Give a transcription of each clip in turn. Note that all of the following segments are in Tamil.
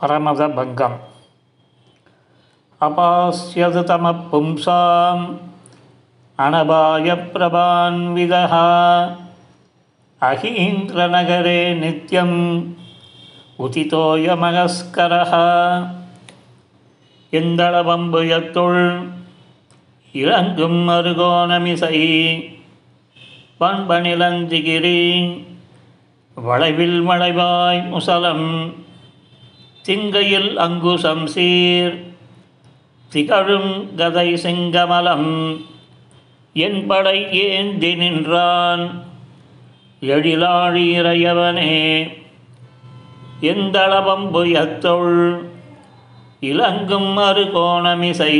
பரமதபங்கம் அபாஸ்யது தம பும்சாம் அனபாய பிரபான்விதா அகீந்திரநகரே நித்யம் உதிதோயமகஸ்கரः எந்தளவம்புயத்துள் இறங்கும் அருகோணமிசை பண்பனிலந்திகிரி வளைவில் வளைவாய் முசலம் திங்கையில் அங்குசம் சீர் திகழும் கதை செங்கமலம் என் படை ஏந்தி நின்றான். எழிலாழையவனே எந்தளவம் புயத்தொள் இலங்கும் அருகோணமிசை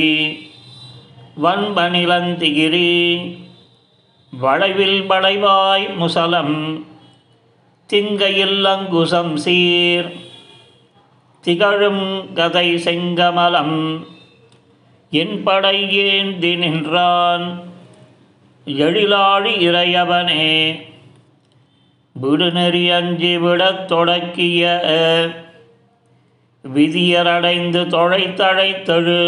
வன்பனிலந்திகிரி. வளைவில் வளைவாய் முசலம் திங்கையில் அங்குசம் சீர் திகழும் கதை செங்கமலம். என் படை ஏந்தி நின்றான் எழிலாழி இறையவனே. விடுநெறி அஞ்சி விடத் தொடக்கிய விதியரடைந்து தொழைத்தழைத்தழு.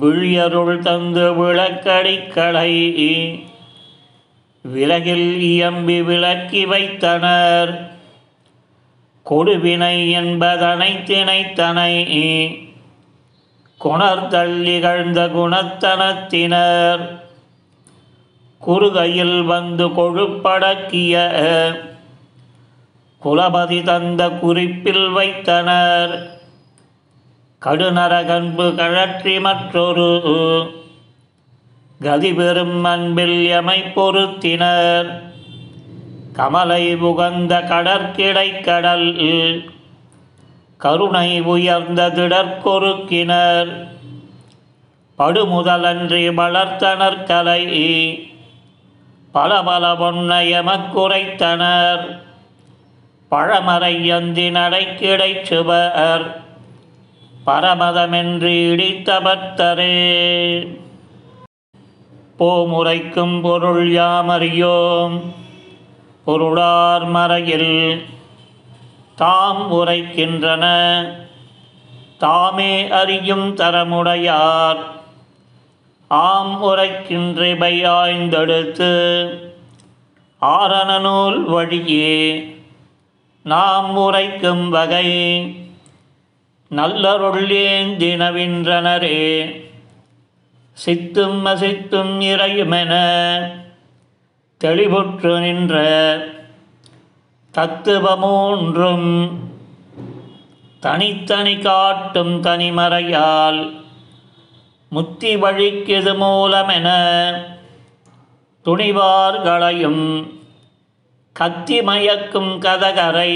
விழியருள் தந்து விளக்கடிக்களை விலகில் இயம்பி விளக்கி வைத்தனர். கொடுவினை என்பதனை திணைத்தனை. குணர்தல் இகழ்ந்த குணத்தனத்தினர் குறுகையில் வந்து கொழுப்படக்கிய குலபதி தந்த குறிப்பில் வைத்தனர். கடுநரகன்பு கழற்றி மற்றொரு கதிபெரும் அன்பில் எமை பொருத்தினர். கமலை புகந்த கடற்கிடை கடல் கருணை உயர்ந்த திடற்கொருக்கினர் படுமுதலன்றி வளர்த்தனர் கலை பல பல பொன்னயமக்குறைத்தனர் பழமறை அந்தி நடைக்கிடை சுவர் பரமதமென்று இடித்த பக்தரே போமுறைக்கும் பொருள் யாமறியோம்? பொருளார் மறையில் தாம் உரைக்கின்றன. தாமே அறியும் தரமுடையார். ஆம் உரைக்கின்றவை ஆய்ந்தெடுத்து ஆரண வழியே நாம் உரைக்கும் வகை. நல்லருள்ளேந்தினவின்றனரே சித்தும் அசித்தும் இறையுமென தெளிவுற்று நின்ற தத்துவமூன்றும் தனித்தனி காட்டும் தனிமறையால் முத்தி வழிக்கிது மூலமென துணிவார்களையும் கத்தி மயக்கும் கதகரை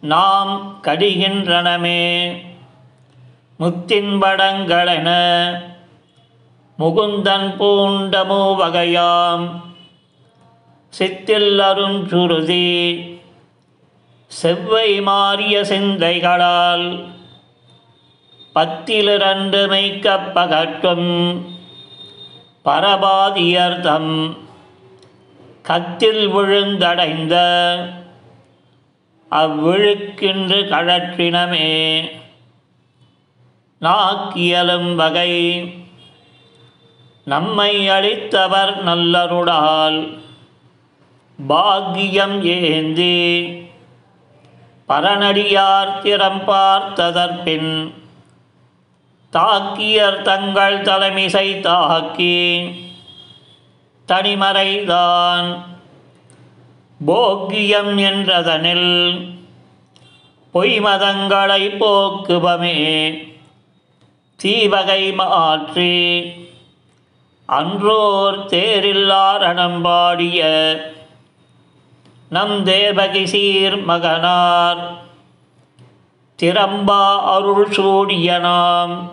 நாம் கடிகின்றனமே. முத்தின் படங்களென முகுந்தன் பூண்ட மூவகையாம் சித்தில் அருஞ்சுருதி செவ்வை மாறிய சிந்தைகளால் பத்திலிரண்டு மெய்க்கப்பகட்டும் பரபாதியர்த்தம் கத்தில் விழுந்தடைந்த அவ்விழுக்கின்று கழற்றினமே. நாக்கியலும் வகை நம்மை அளித்தவர் நல்லருடால் பாக்கியம் ஏந்தி பரநடியார் திறம் பார்த்ததற்பின் தாக்கியர் தங்கள் தலைமிசை தாக்கி தனிமறைதான். போக்கியம் என்றதனில் பொய்மதங்களை போக்குபமே தீவகை மாற்றி அன்றோர் தேரில்லாரணம்பாடிய நம் தேவகி சீர் மகனார். திறம்பா அருள் சூரியனாம்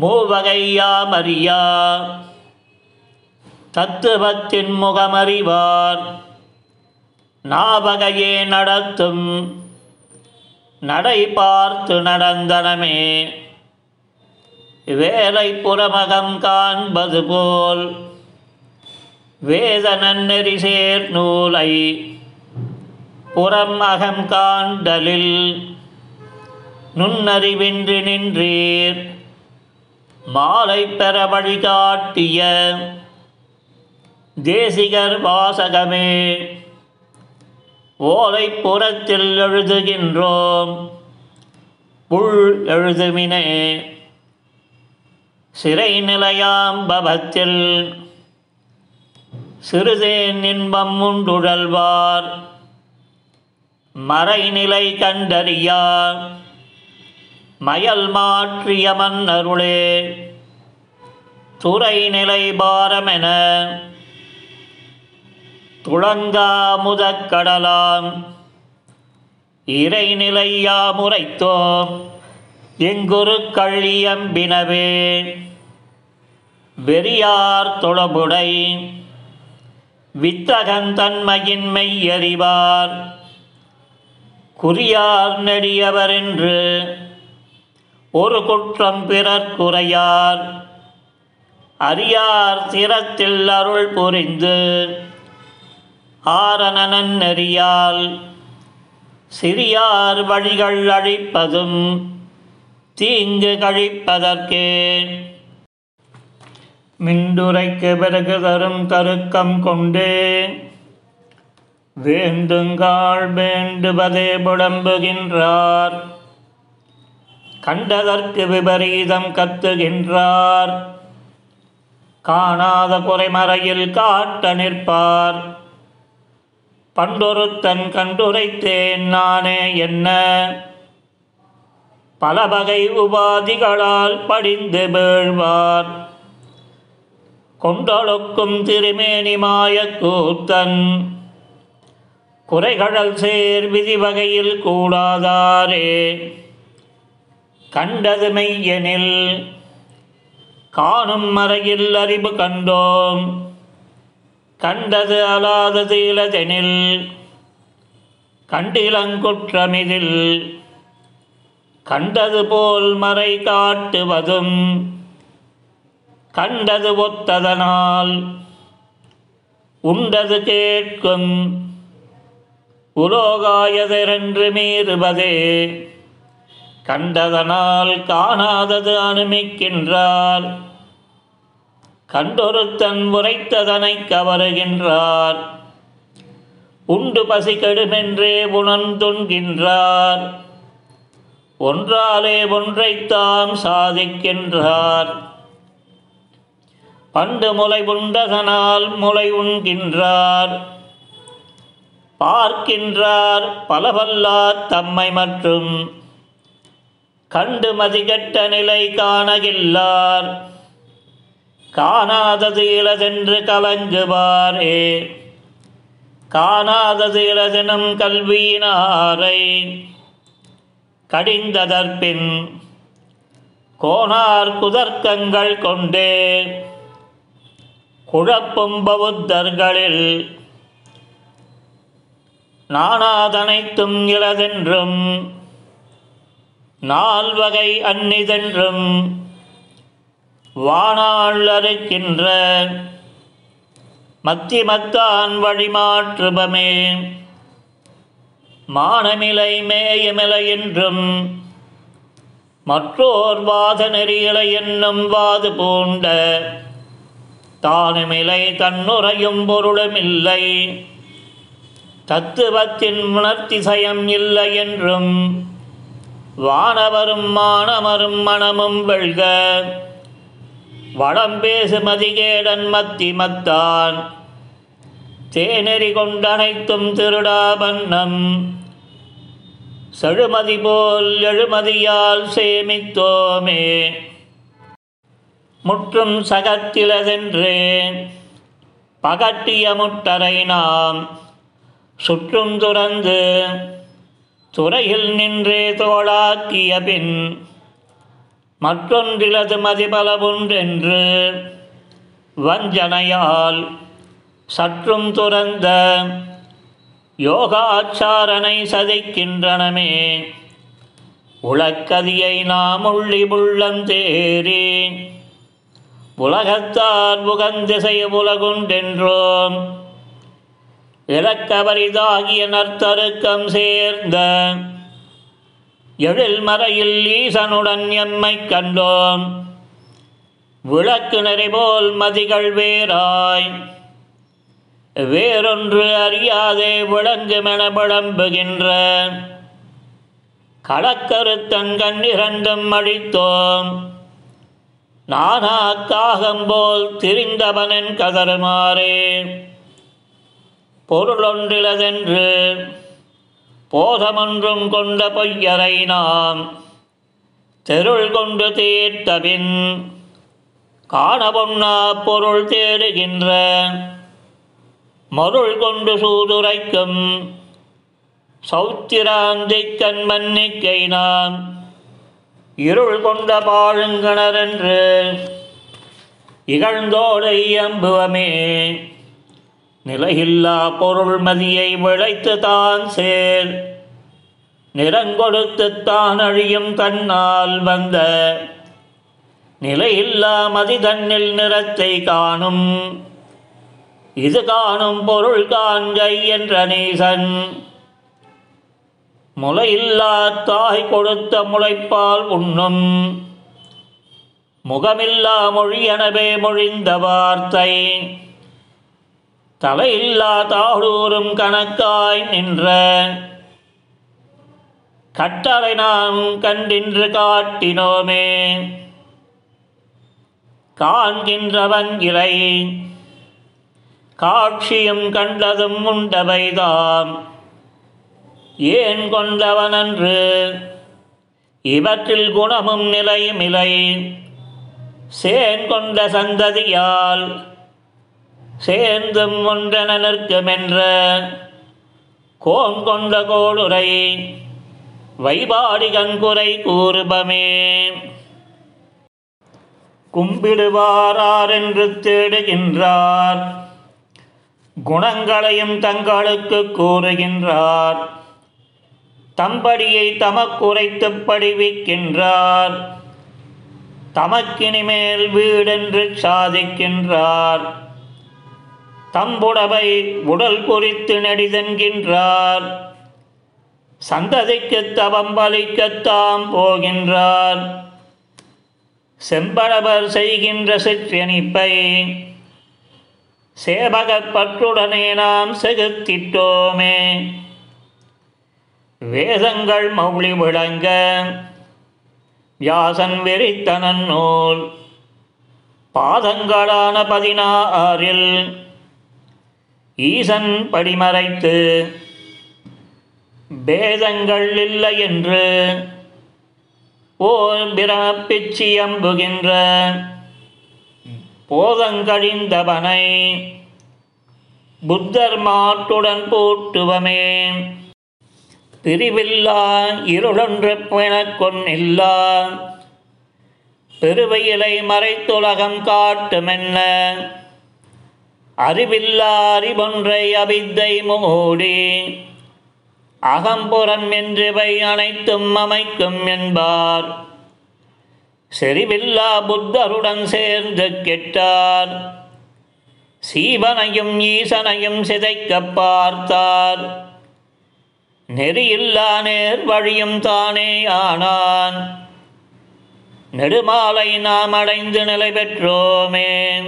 மூவகையாமறியா தத்துவத்தின் முகமறிவார். நாவகையே நடத்தும். நடை பார்த்து நடந்தனமே. வேலை புறமகம் காண்பது போல் வேத நன்னெறி சேர் நூலை புறம் அகம் காண்டலில் நுண்ணறிவின்றி நின்றீர். மாலை பெற வழிகாட்டிய தேசிகர் வாசகமே ஓலை புறத்தில் எழுதுகின்றோம் புல் எழுதுமினே. சிறை நிலையாம் பவத்தில் சிறுதேன் இன்பம் உண்டுழல்வார். மறைநிலை கண்டறியார். மயல் மாற்றிய மன்னருளே. துறை நிலை பாரமென. துளங்கா முதக்கடலாம் இறைநிலை யாமுரைத்தோம். எங்குரு கள்ளியம்பினவே வெறியார் தொழபுடை வித்தகந்தன்மையின் மெய்யறிவார் குறியார் நெடியவர் என்று ஒரு குற்றம் பிறர் குறையார். அறியார் திறத்தில் அருள் புரிந்து ஆரணனன் நெறியால் சிறியார் வழிகள் அழிப்பதும் தீங்கு கழிப்பதற்கே. மிண்டுரைக்கு பிறகு தரும் தருக்கம் கொண்டே. வேண்டுங்கால் வேண்டுவதே புடம்புகின்றார் கண்டதற்கு விபரீதம் கத்துகின்றார். காணாத குறைமறையில் காட்ட நிற்பார். பண்டொருத்தன் கண்டுரைத்தேன் நானே என்ன? பல வகை உபாதிகளால் படிந்து வீழ்வார். கொண்டொழுக்கும் திருமேனி மாயக்கூத்தன். குறைகடல் சேர் விதி வகையில் கூடாதாரே. கண்டது மெய்யெனில் காணும் மறையில் அறிவு கண்டோம். கண்டது அலாதது இலதெனில் கண்டிலங்குற்றமிதில். கண்டது போல் மறை காட்டுவதும் கண்டது ஒத்ததனால் உண்டது கேட்கும் உலோகாயதென்று மீறுவதே கண்டதனால் காணாதது அனுமிக்கின்றார். கண்டொருத்தன் உரைத்ததனை கவருகின்றார். உண்டு பசி கெடுமென்றே உணர்ந்துண்கின்றார். ஒன்றாலே ஒன்றைத்தாம் சாதிக்கின்றார். பண்டு முளை உண்டதனால் முளை உண்கின்றார். பார்க்கின்றார் பலவல்லார் தம்மை மற்றும் கண்டு மதிகட்ட நிலை காணகில்லார். காணாதது இலதென்று கலங்குவாரே. காணாதது இலதெனும் கல்வியினாரை கடிந்ததற்பின் கோணார் குதர்க்கங்கள் கொண்டே. குழப்பும் பௌத்தர்களில் நானாதனைத்தும் இலதென்றும் நால்வகை அந்நிதென்றும் வானாள் அறுக்கின்ற மத்திமத்தான் வழிமாற்றுபமே. மானமிலை மேயமிலை என்றும் மற்றோர் வாத நெறியலை என்னும் வாது பூண்ட தானுமிலை தன்னுரையும் பொருளுமில்லை. தத்துவத்தின் உணர்த்திசயம் இல்லை என்றும் வானவரும் மானவரும் மனமும் வெழ்க வளம் பேசு மதிகேடன் மத்தி மத்தான். தேநெறி கொண்டனைத்தும் திருடா வண்ணம். செழுமதி போல் எழுமதியால் சேமித்தோமே. முற்றும் சகத்திலதென்றே பகட்டிய முட்டரை நாம் சுற்றும் துறந்து துறையில் நின்றே தோளாக்கிய பின் மற்றொன்றிலது மதிபலவுண்டென்று வஞ்சனையால் சற்றும் துறந்த யோகாச்சாரனை சதைக்கின்றனமே. உளக்கதியை நாம் உள்ளி உள்ளந்தேறி உலகத்தார் புகந்திசை உலகுண்டென்றோம். இலக்கவரிதாகிய நர்த்தருக்கம் சேர்ந்த எழில் மறையில் ஈசனுடன் எம்மை கண்டோம். விளக்கு நிறைபோல் மதிகள் வேறாய். வேறொன்று அறியாதே விளங்குமென விளம்புகின்ற. களக்கருத்தன் கண்ணிரண்டும் அழித்தோம். நானா காகம்போல் திரிந்தவனின் கதறுமாறே. பொருளொன்றிலதென்று போதமொன்றும் கொண்ட பொய்யரை நாம் தெருள் கொண்டு தீர்த்தபின் காணபொன்னா பொருள் தேடுகின்ற மருள் கொண்டு சூதுரைக்கும் சௌத்திராந்தி கண்மன்னிக்கை நாம் இருள் கொண்ட பாழுங்கணரென்று இகழ்ந்தோடை அம்புவமே. நிலையில்லா பொருள் மதியை விளைத்து தான் சேர். நிறங்கொடுத்து தான் அழியும் தன்னால் வந்த. நிலையில்லா மதி தன்னில் நிறத்தை காணும். இது காணும் பொருள் காண்கை என்ற நீசன். முளையில்லா தாய் கொடுத்த முளைப்பால் உண்ணும். முகமில்லா மொழி எனவே மொழிந்த வார்த்தை. தலையில்லா தாழூரும் கணக்காய் நின்ற. கட்டளை நாம் கண்டின்று காட்டினோமே. காண்கின்றவன் இலை காட்சியும் கண்டதும் உண்டவைதாம். ஏன் கொண்டவனன்று? இவற்றில் குணமும் நிலையும் இலை சேன் கொண்ட சந்ததியால் சேர்ந்தும் ஒன்றென நிற்குமென்ற கோன் கொண்ட கோளுரை வைபாடி கண்குறை கூறுபமே. கும்பிடுவாரார் என்று தேடுகின்றார் குணங்களையும் தங்களுக்கு கூறுகின்றார். தம்படியை தமக்குரைத்து படிவிக்கின்றார். தமக்கினிமேல் வீடென்று சாதிக்கின்றார். தம்புடவை உடல் குறித்து நெடிதென்கின்றார். சந்ததிக்கு தவம் பலிக்கத்தாம் போகின்றார். செம்படவர் செய்கின்ற சிற்றணிப்பை சேவகப்பற்றுடனே நாம் செகுத்திட்டோமே. வேதங்கள் மௌளி விளங்க. வியாசன் வெறித்தனன் நூல். பாதங்களான பதினாறில் ஈசன் படிமறைத்து பேதங்கள் இல்லை என்று ஓர் பிரமப்பிச்சி அம்புகின்ற போதங்கழிந்தவனை புத்தர் மாட்டுடன் போட்டுவமே பிரிவில்லா இருளொன்று பிணக்கொன்னில்லா பெருவையிலை மறைத்துலகம் காட்டுமென்ன? அறிவில்லா அறிவொன்றை அவித்தை மூடி அகம்புறம் என்றவை அனைத்தும் அமைக்கும் என்பார். செறிவில்லா புத்தருடன் சேர்ந்து கெட்டார். சீவனையும் ஈசனையும் சிதைக்கப் பார்த்தார். நெறியில்லா நேர் வழியும் தானே ஆனான். நெடுமாலை நாம் அடைந்து நிலை பெற்றோமே.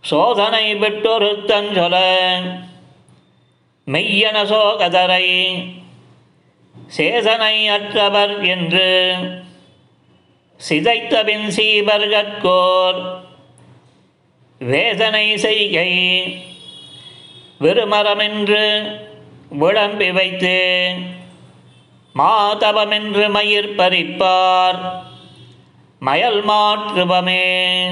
சோதனை பெற்றொருத்தன் சொல மெய்யன சோகதரை சேதனை அற்றவர் என்று சிதைத்தபின் சீபர்கட்கோர் வேதனை செய்கை வெறுமரமென்று விளம்பி வைத்து மாதவமென்று மயிர் பறிப்பார். மயல் மாற்றுவமே.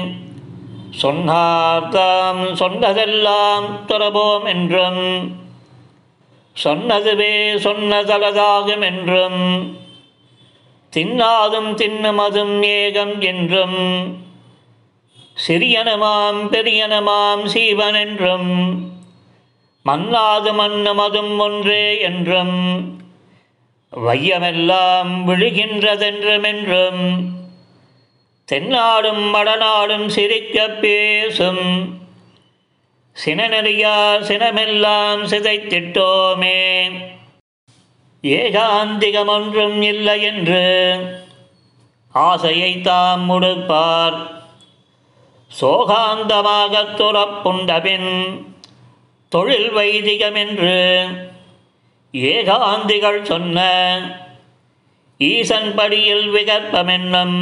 சொன்னார் தாம் சொன்னதெல்லாம் துறவோம் என்றும். சொன்னதுவே சொன்னதலதாகும் என்றும். தின்னாதும் தின்னுமதும் ஏகம் என்றும். சிறியனமாம் பெரியனமாம் சீவன் என்றும். மன்னாது மன்னுமதும் ஒன்றே என்றும் வையமெல்லாம் விழுகின்றதென்றுமென்றும் தென்னாடும் மடநாடும் சிரிக்க பேசும். சினநெறியா சினமெல்லாம் சிதைத்திட்டோமே. ஏகாந்திகமொன்றும் இல்லை என்று ஆசையை தாம் முடுப்பார். சோகாந்தமாகத் துறப்புண்டபின் தொழில் வைதிகமென்று ஏகாந்திகள் சொன்ன ஈசன் படியில் விகற்பமென்னும்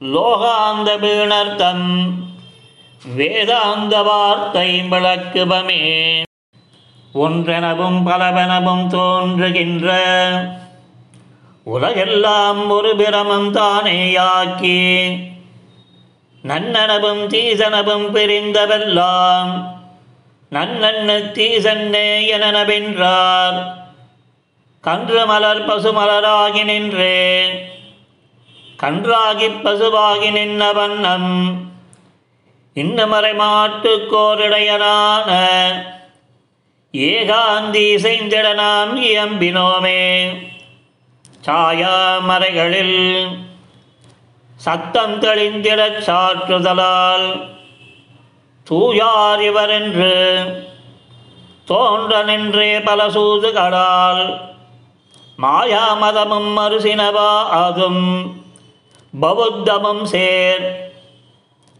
லோகாந்த வீணர்த்தம் வேதாந்த வார்த்தை விளக்குபமே. ஒன்றெனவும் பலவெனவும் தோன்றுகின்ற உலகெல்லாம் ஒரு பிரமம் தானேயாக்கி நன்னனவும் தீசனவும் பிரிந்தவெல்லாம் நன்னண்ணு தீசன்னே எனனவென்றார். கன்று மலர் பசுமலராகி நின்றே. கன்றாகிப் பசுவாகி நின்ன வண்ணம் இன்னமறை மாட்டுக்கோரிடையனான ஏகாந்தி இசைந்திட நாம் இயம்பினோமே. சாயாமறைகளில் சத்தம் தெளிந்திடச் சாற்றுதலால் தூயார் இவரென்று. தோன்ற நின்றே பல சூதுகளால் மாயாமதமும் மறுசினவா அதும் பௌத்தமும் சேர்.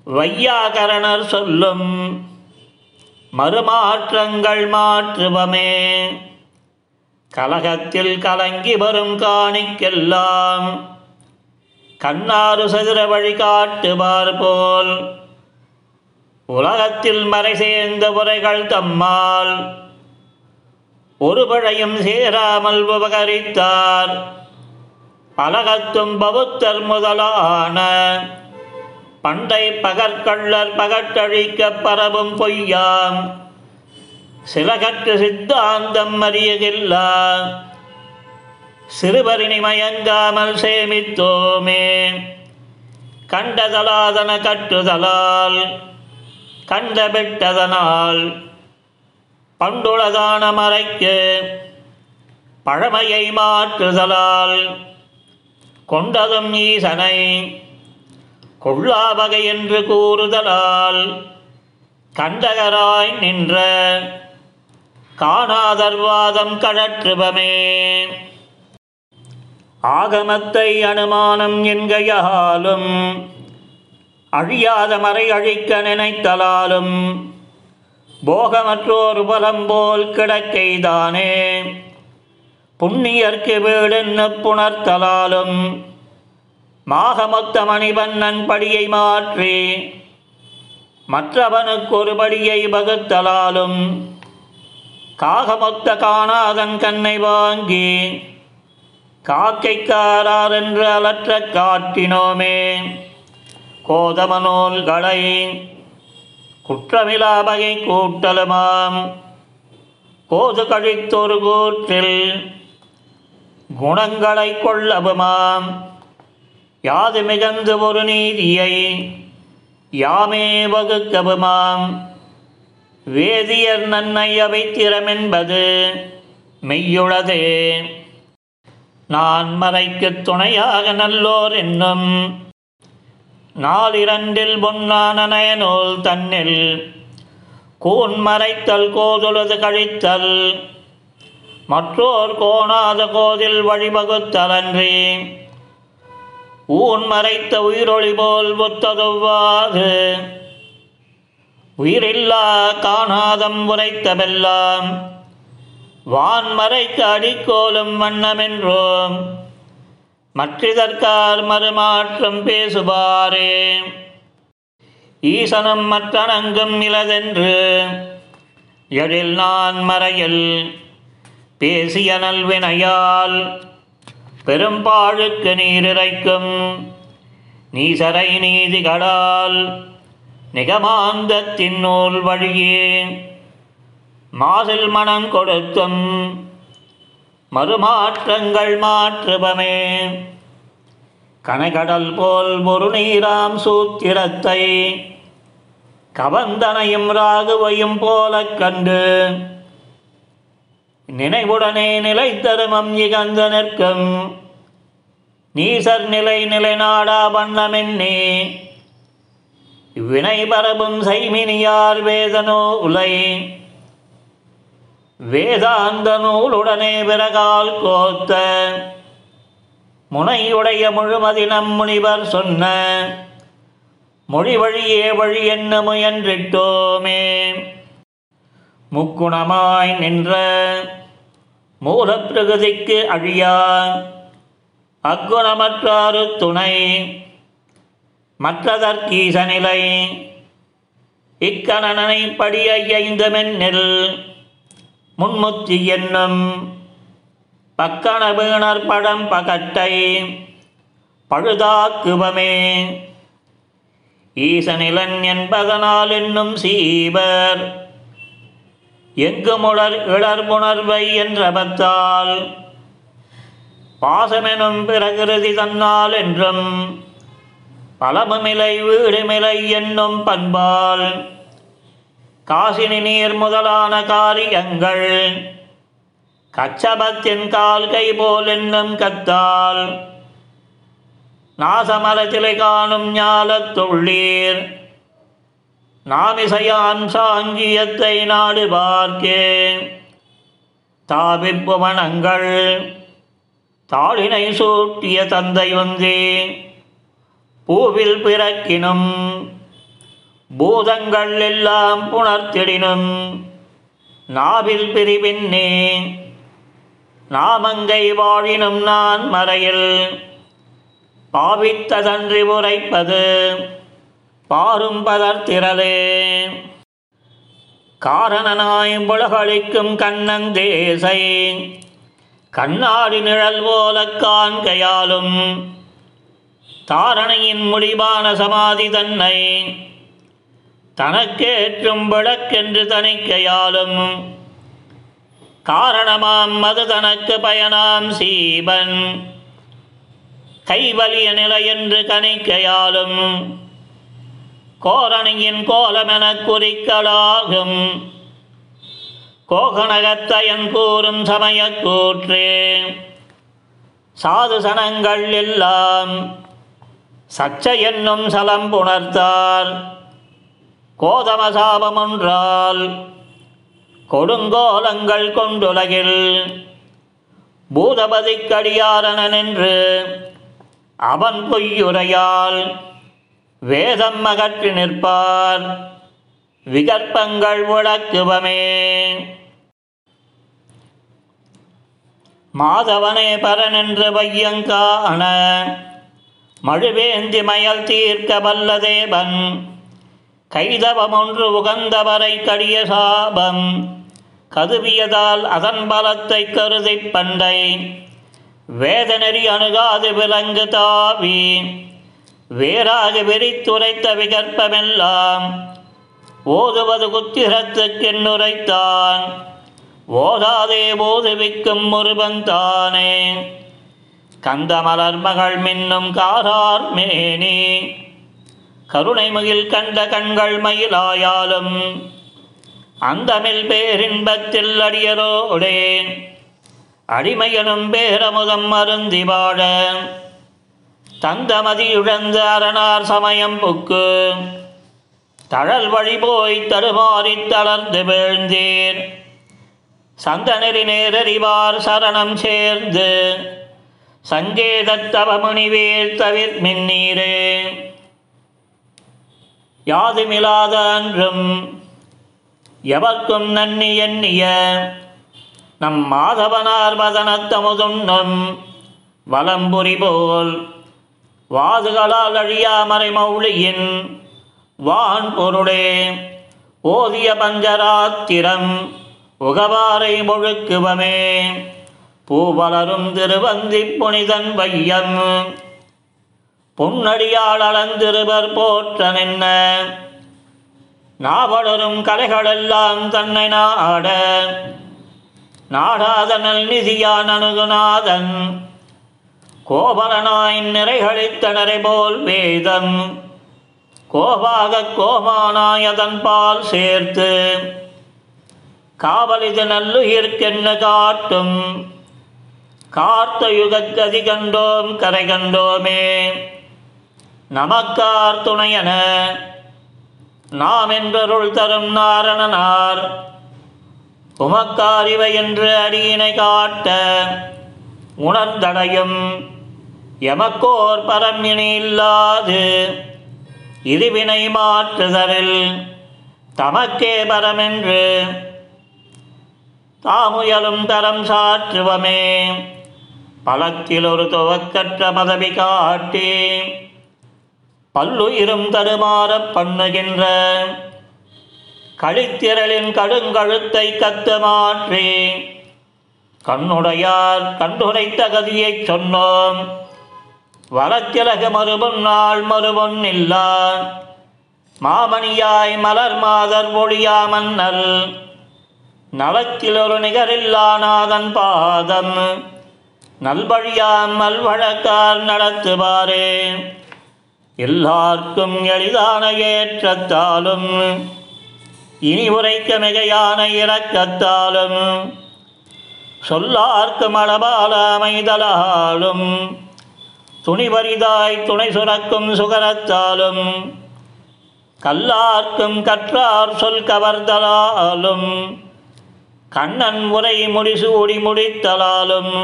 வையாகரணர் சொல்லும். மறுமாற்றங்கள் மாற்றுவமே. கலகத்தில் கலங்கி வரும் காணிக்கெல்லாம். கண்ணாறு சதுர வழி காட்டுவார் போல். உலகத்தில் மறை சேர்ந்த உரைகள் தம்மால். ஒரு பழையும் சேராமல் உபகரித்தார். அலகத்தும் பௌத்தர் முதலான. பண்டை பகற்கள்ளர் பகட்டழிக்க பரவும் பொய்யாம். சிலகற்று சித்தாந்தம் அறியகில்லா சிறுவரினி மயங்காமல் சேமித்தோமே. கண்டதலாதன கட்டுதலால் கண்டபிட்டதனால் பண்டுளதான மறைக்கு பழமையை மாற்றுதலால் கொண்டதும் ஈசனை கொள்ளாவகை என்று கூறுதலால் கண்டகராய் நின்ற காணாதர்வாதம் கழற்றுபமே. ஆகமத்தை அனுமானம் என்கையாலும் அழியாத மறை அழிக்க நினைத்தலாலும் போகமற்றோர் பலம் போல் கிடக்கைதானே. புண்ணியர்க்கு வீடென்னு புணர்த்தலாலும் மாகமொத்த மணிவண்ணன் படியை மாற்றி மற்றவனுக்கு ஒரு படியை வகுத்தலாலும் காகமொத்த காணாதன் கண்ணை வாங்கி காக்கைக்காரார் என்று அலற்ற காட்டினோமே. கோதம நூல்களை கூட்டலுமாம். கோது கழித்தொரு கூற்றில் குணங்களை கொள்ளவுமாம். யாது மிகந்து ஒரு நீதியை யாமே வகுக்கவுமாம். வேதியர் நன்னை அவை மெய்யுளதே. நான் மறைக்கு துணையாக நல்லோர் என்னும் நாலிரண்டில் பொன்னான தன்னில் கூன் மறைத்தல் கோதுலது கழித்தல் மற்றோர் கோணாத கோதில் வழிவகுத்தலன்றி ஊன் மறைத்த உயிரொளி போல் ஒத்ததுவாது உயிரில்லா காணாதம் உரைத்தவெல்லாம் வான் மறைத்த அடிக்கோலும் வண்ணமென்றோம். மற்றிதற்கார் மறுமாற்றம் பேசுவாரே ஈசனம் மற்றனங்கும் இலதென்று எழில் நான் மறையில் பேசிய நல்வினையால் பெரும்பாழுக்கு நீரிறைக்கும் நீசரை நீதிகளால் நிகமாந்தத்தின் நூல் வழியே மாசில் மனம் கொடுத்தும் மறுமாற்றங்கள் மாற்றுபமே. கனைகடல் போல் ஒரு நீராம் சூத்திரத்தை கவந்தனையும் ராகுவையும் போலக் கண்டு நினைவுடனே நிலை தருமம் இகந்த நிற்கும். நீசர் நிலை நிலை நாடா வண்ணமென்னே. இவ்வினை பரவும் செய்மினியார் வேதனோ உலை. வேதாந்த நூலுடனே பிறகால் கோத்த. முனையுடைய முழுமதினம் முனிவர் சொன்ன மொழி வழியே வழி என்ன முயன்றிட்டோமே. முக்குணமாய் நின்ற மூலப்பிரகதிக்கு அழியா. அக்குணமற்றாறு துணை மற்றதற்கீசநிலை இக்கணனை படிய நெல் முன்முத்தி என்னும் பக்கண வீணர் படம் பகட்டை பழுதாக்குவமே ஈசனிலன் என்பதனால் என்னும் சீவர் எங்குமுடர் இளர்புணர்வை என்றபத்தால் பாசமெனும் பிரகிருதி தன்னால் என்றும் பலமுமிலை வீடுமிலை என்னும் பண்பால் காசினி நீர் முதலான காரியங்கள். கச்சபத்தின் கால்கை போல் என்னும் கத்தால். நாசமரத்திலை காணும் ஞாலத்துள்ளீர் நாமிசையான் சாங்கியத்தை நாடு பார்க்கே தாவிப்புவனங்கள் தாளினை சூட்டிய தந்தை வந்தே. பூவில் பிறக்கினும் பூதங்கள் எல்லாம் புணர்த்திடினும் நாவில் பிரிவின்னே. நாமங்கை வாழினும் நான் மறையில் பாவித்ததன்றி உரைப்பது பாரும் பதர்த்திரலே காரணனாய் புலகழிக்கும் கண்ணந்தேசை கண்ணாடி நிழல் போல காண்கையாலும் தாரணையின் முடிவான சமாதி தன்னை தனக்கேற்றும் விளக்கென்று தணிக்கையாலும் காரணமாம் மது தனக்கு பயனாம் சீபன். கைவலிய நிலை என்று கணிக்கையாலும் கோரணியின் கோலமென குறிக்கலாகும். கோகனகத்தையன் கூறும் சமயக் கூற்றே. சாது சனங்கள் எல்லாம் சச்ச என்னும் சலம் புணர்த்தார் கோதம சாபம் என்றால் கொடுங்கோலங்கள் கொண்டுலகில் பூதபதிக்கடியாரனன் என்று அவன் பொய்யுரையால் வேதம் அகற்றி நிற்பார் விகற்பங்கள் விளக்குவமே மாதவனே பரனென்று வையங்காண மழுவேந்தி மயல் தீர்க்க வல்லதேவன் கைதவமொன்று உகந்தவரை கடிய சாபம் கதுவியதால் அதன் பலத்தை கருதி பண்டை. வேதநெறி அணுகாது விலங்கு தாவி. வேறாக விரித்துரைத்த விகற்பமெல்லாம். ஓதுவது குத்திரத்துக்கென்னுரைத்தான் ஓதாதே ஓதுவிக்கும் முருபந்தானே கந்தமலர் மகள் மின்னும் காரார் மேனி. கருணை மகிழ் கண்ட கண்கள் மயிலாயாலும் அந்தமில் பேரின்பத்தில் அடியரோடே. அடிமையனும் பேரமுதம் அருந்தி வாழ தந்தமதியுழந்த அரணார் சமயம் புக்கு. தழல் வழி போய் தடுமாறித் தளர்ந்து வீழ்ந்தீர். சந்தனரி நேரறிவார் சரணம் சேர்ந்து சங்கேதத்தவமுனிவேர் வீழ்த்தவிர் மின்னீரே. யாதுமிலாத அன்றும் எவர்க்கும் நன்னி எண்ணிய நம் மாதவனார் மதனத்தமுதுண்ணும் வலம்புரி போல் வாதுகளால் அழியாமறை மௌளியின் வான் பொருளே ஓதிய பஞ்சராத்திரம் உகவாரை முழுக்குவமே பூவலரும் திருவந்தி புனிதன் வையம் பொன்னடியால் அளந்திருவர் போற்ற நின்ன நாவலரும் கலைகளெல்லாம் தன்னை நாட நாடாதனல் நிதியான் அணுகுநாதன் கோபலனாய் நிறைகளித்தனரை போல் வேதம் கோபாக கோமானாய் அதன் பால் சேர்த்து காவலிது நல்லுயிர்க்கென்ன காட்டும் கார்த்த யுகக்கதி கண்டோம் கரை கண்டோமே. நமக்கார் துணையன நாம் என்பருள் தரும் நாரணனார். உமக்காரிவை என்று அடியினை காட்ட உணர்ந்தடையும் எமக்கோர் பரம் இனி இல்லாது இருவினை மாற்றுதலில் தமக்கே பரமென்று தாமுயலும் தரம் சாற்றுவமே. பலத்தில் ஒரு துவக்கற்ற பதவி காட்டி பல்லுயிரும் தருமாறப் பண்ணுகின்ற கழித்திரளின் கடுங்கழுத்தை கத்து மாற்றி கண்ணுடையார் கண்டுரைத்த கதியைச் சொன்னோம். வளத்திலகு மறுபொன் நாள் மறுபொன் இல்லா. மாமணியாய் மலர் மாதர் ஒழியா மன்னல். நலத்தில் ஒரு நிகரில்லா நாதன் பாதம். நல்வழியாம் நல்வழக்கார் நடத்துவாரே. எல்லார்க்கும் எளிதான ஏற்றத்தாலும் இனி உரைக்க மிகையான இறக்கத்தாலும் சொல்லார்க்கும் அளபால அமைதலாலும் துணிவரிதாய் துணை சுரக்கும் சுகரத்தாலும் கல்லார்க்கும் கற்றார் சொல் கவர்தலாலும் கண்ணன் உரை முடிசூடி முடித்தலாலும்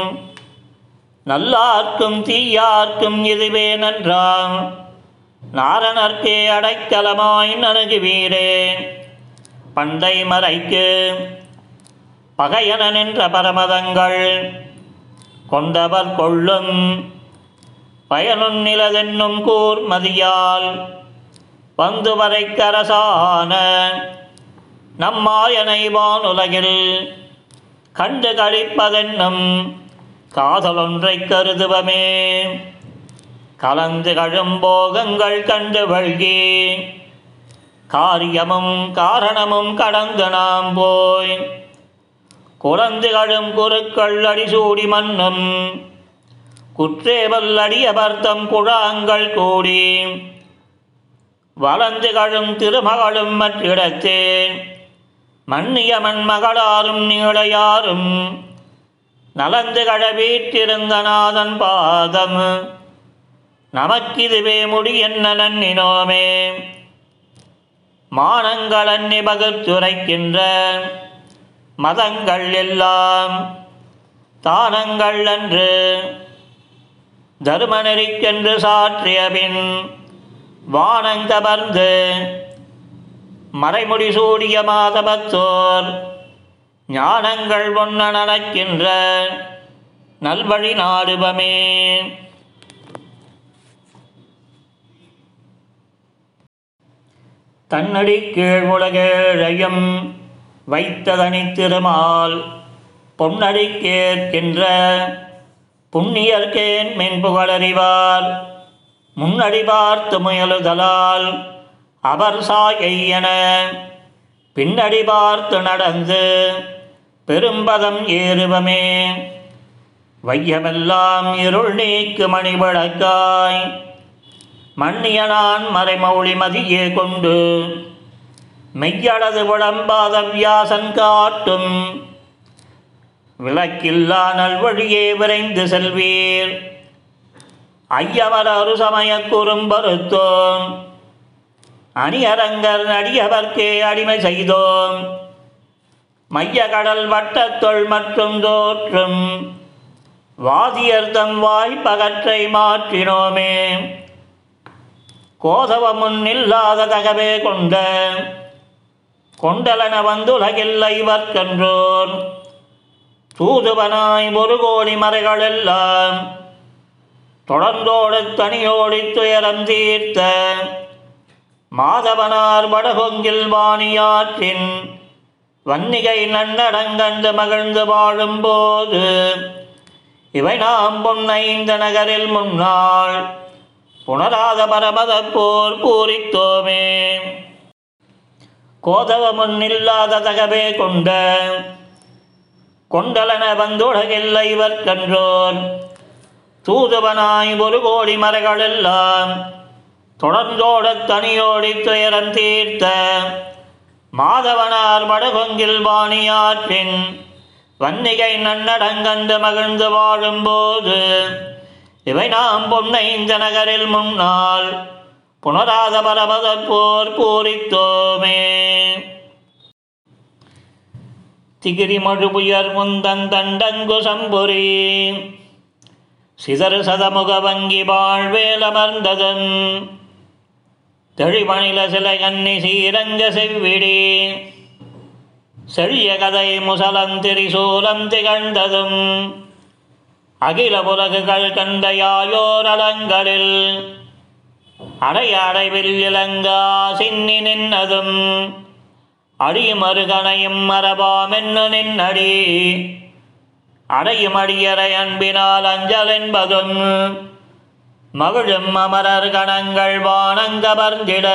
நல்லார்க்கும் தீயார்க்கும் இதுவே நன்றாம் நாரணர்க்கே அடைக்கலமாய் நணுகுவீரே பண்டை மறைக்கு பகையன நின்ற பரமதங்கள் கொண்டவர் கொள்ளும் பயனுன்னிலதென்னும் கூர்மதியால் வந்து வரைக்கரசான நம்மாயனை வானுலகில் கண்டு கழிப்பதென்னும் காதலொன்றைக் கருதுவமே. கலந்து கழும்போகங்கள் கண்டு வழ்கி காரியமும் காரணமும் கடந்து நாம் போய். குலந்து கழும் குருக்கள் அடிசூடி மன்னும். குற்றேவல் அடியபர்த்தம் குழாங்கள் கூடி. வளர்ந்து கழும் திருமகளும் மற்றிடத்தே மன்னிய மண்மகளாரும் நீளையாரும் நலந்து கழ வீட்டிருந்த நாதன் பாதம். நமக்கிதுவே முடி என்ன நன்னினோமே. மானங்கள் அன்னி பகுத்துரைக்கின்ற மதங்கள் எல்லாம் தானங்கள் அன்று தருமநெறிக்கென்று சாற்றிய பின் வானங்கமர்ந்து மறைமுடி சூடிய மாதபத்தோர் ஞானங்கள் ஒன்ன நடக்கின்ற நல்வழி நாடுபமே. தன்னடி கீழ் உலகேழையும் திருமால் பொன்னடி கேட்கின்ற புண்ணியர்கேன் மென்புகழறிவார் முன்னடி பார்த்து முயலுதலால் அவர் சாயையன பின்னடி பார்த்து நடந்து பெரும்பதம் ஏறுவமே. வையமெல்லாம் இருள் நீக்கு மணி மண்ணியனான் மறைமௌழி மதியே கொண்டு. மெய்யளது விளம்பாத வியாசன் காட்டும். விளக்கில்லா நல்வழியே விரைந்து செல்வீர். ஐயவர் அரு சமய குறும்பருத்தோம் அணியரங்கர் அடியவர்க்கே அடிமை செய்தோம். மைய கடல் வட்டத்தொள் மற்றும் தோற்றும். வாதியர்தம் வாய்ப்பகற்றை மாற்றினோமே. கோதவமுன் இல்லாத தகவே கொண்ட கொண்டலன வந்துலகில்லை இவர்க்கன்றோர். தூதுவனாய் ஒரு கோடி மறைகளெல்லாம் தொடர்ந்தோடு தனியோடி துயரம் தீர்த்த மாதவனார் வடகொங்கில் வாணியாற்றின் வன்னிகை நன்னடங்கண்டு மகிழ்ந்து வாழும்போது இவை நாம் பொன்னைந்த நகரில் முன்னாள் புனராத பரமதற்போர் போர் பூரித்தோமே. கோதவமுன் இல்லாத தகவே கொண்ட கொண்டலன வந்துலகில்லை கன்றோர். தூதுவனாய் ஒரு கோடி மரகளெல்லாம் தொடர்ந்தோடத் தனியோடி துயரம் தீர்த்த மாதவனார் மடகொங்கில் வாணியாற்றின் வன்னிகை நன்னடங்கண்டு மகிழ்ந்து வாழும்போது இவை நாம் பொன்னைந்த நகரில் முன்னால் புனராத பரமதற்போர் பூரித்தோமே. திகிரி மழுபுயர் முந்தன் தண்டங்கு சம்புரி. சிதறு சதமுக வங்கி வாழ்வேலமர்ந்ததன் தெளிமணில சிலை கன்னி சீரங்க செவ்விடி. செழிய கதை முசலம் திரிசூலம் திகழ்ந்ததும். அகில உலகுகள் கண்ட யாயோரலங்களில் அடையடைவில் இலங்கா சின்னி நின்னதும் அடியும் அருகணையும் மரபாமென்னு நின்னடி. அடையும் அடியறை அன்பினால் அஞ்சல் என்பதும் மகிழும் அமரர் கணங்கள் வானங்கமர்ந்திட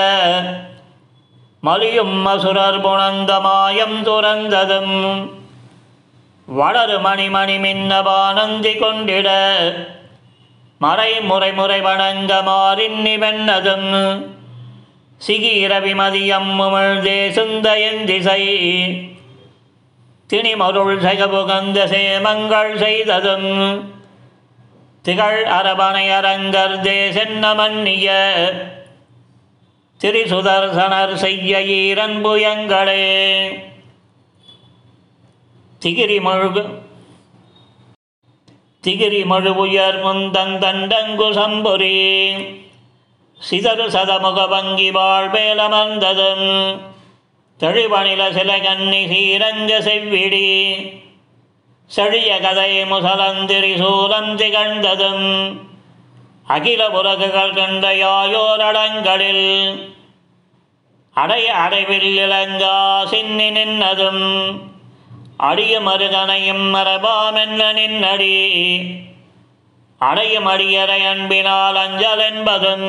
மலியும் மசுரர் புணந்த மாயம் துறந்ததும் வளரு மணிமணி மின்னபானந்தி கொண்டிட. மறை முறை முறை வணங்க மாறின்னி வென்னதும் சிகீரவி மதியம் உமிழ்தே சுந்தயன் திசை திணிமருள் செகபுகந்த சேமங்கள் செய்ததும். திகழ் அரபனை அரங்கர் தேசென்னமன்னிய திரிசுதர்சனர் செய்ய ஈரன்புயங்களே திகிரி மழுகு. திகிரி மழுவுயர் முந்தன் தண்டங்கு சம்புரி. சிதறு சதமுக வங்கி வாழ்வேலமர்ந்ததும் தெளிவணில சில கன்னி சீரங்க செவ்விடி. செழிய கதை முசலந்திரி சூலம் திகழ்ந்ததும். அகில உலகுகள் கண்ட யாயோரடங்களில் அடைய அடைவில் இளங்கா சின்னி நின்னதும். அடிய மருதனையும் மரபாமென்னின் அடி. அடையும் அடியறை அன்பினால் அஞ்சல் என்பதும்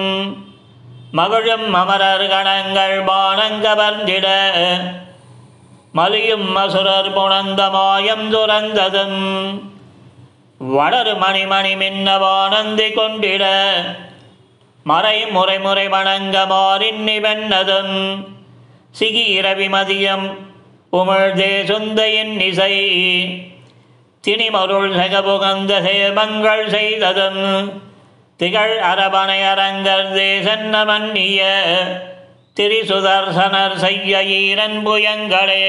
மகிழும் அமரர் கணங்கள் பானங்கவர்ந்திட. மலியும் மசுரர் புணந்த மாயம் துறந்ததும் வளரு மணிமணி மின்னவானந்தி கொண்டிட. மறை முறை முறை வணங்க மாறின் மாறின்னி சிகி இரவி மதியம் உமிழ்தே சுந்தையின் இசை. திணிமருள் செகபுகந்த சேமங்கள் செய்ததும் திகழ் அரபனை அரங்கர் தேசன்ன மன்னிய திரிசுதர்சனர் செய்ய ஈரன்புயங்களே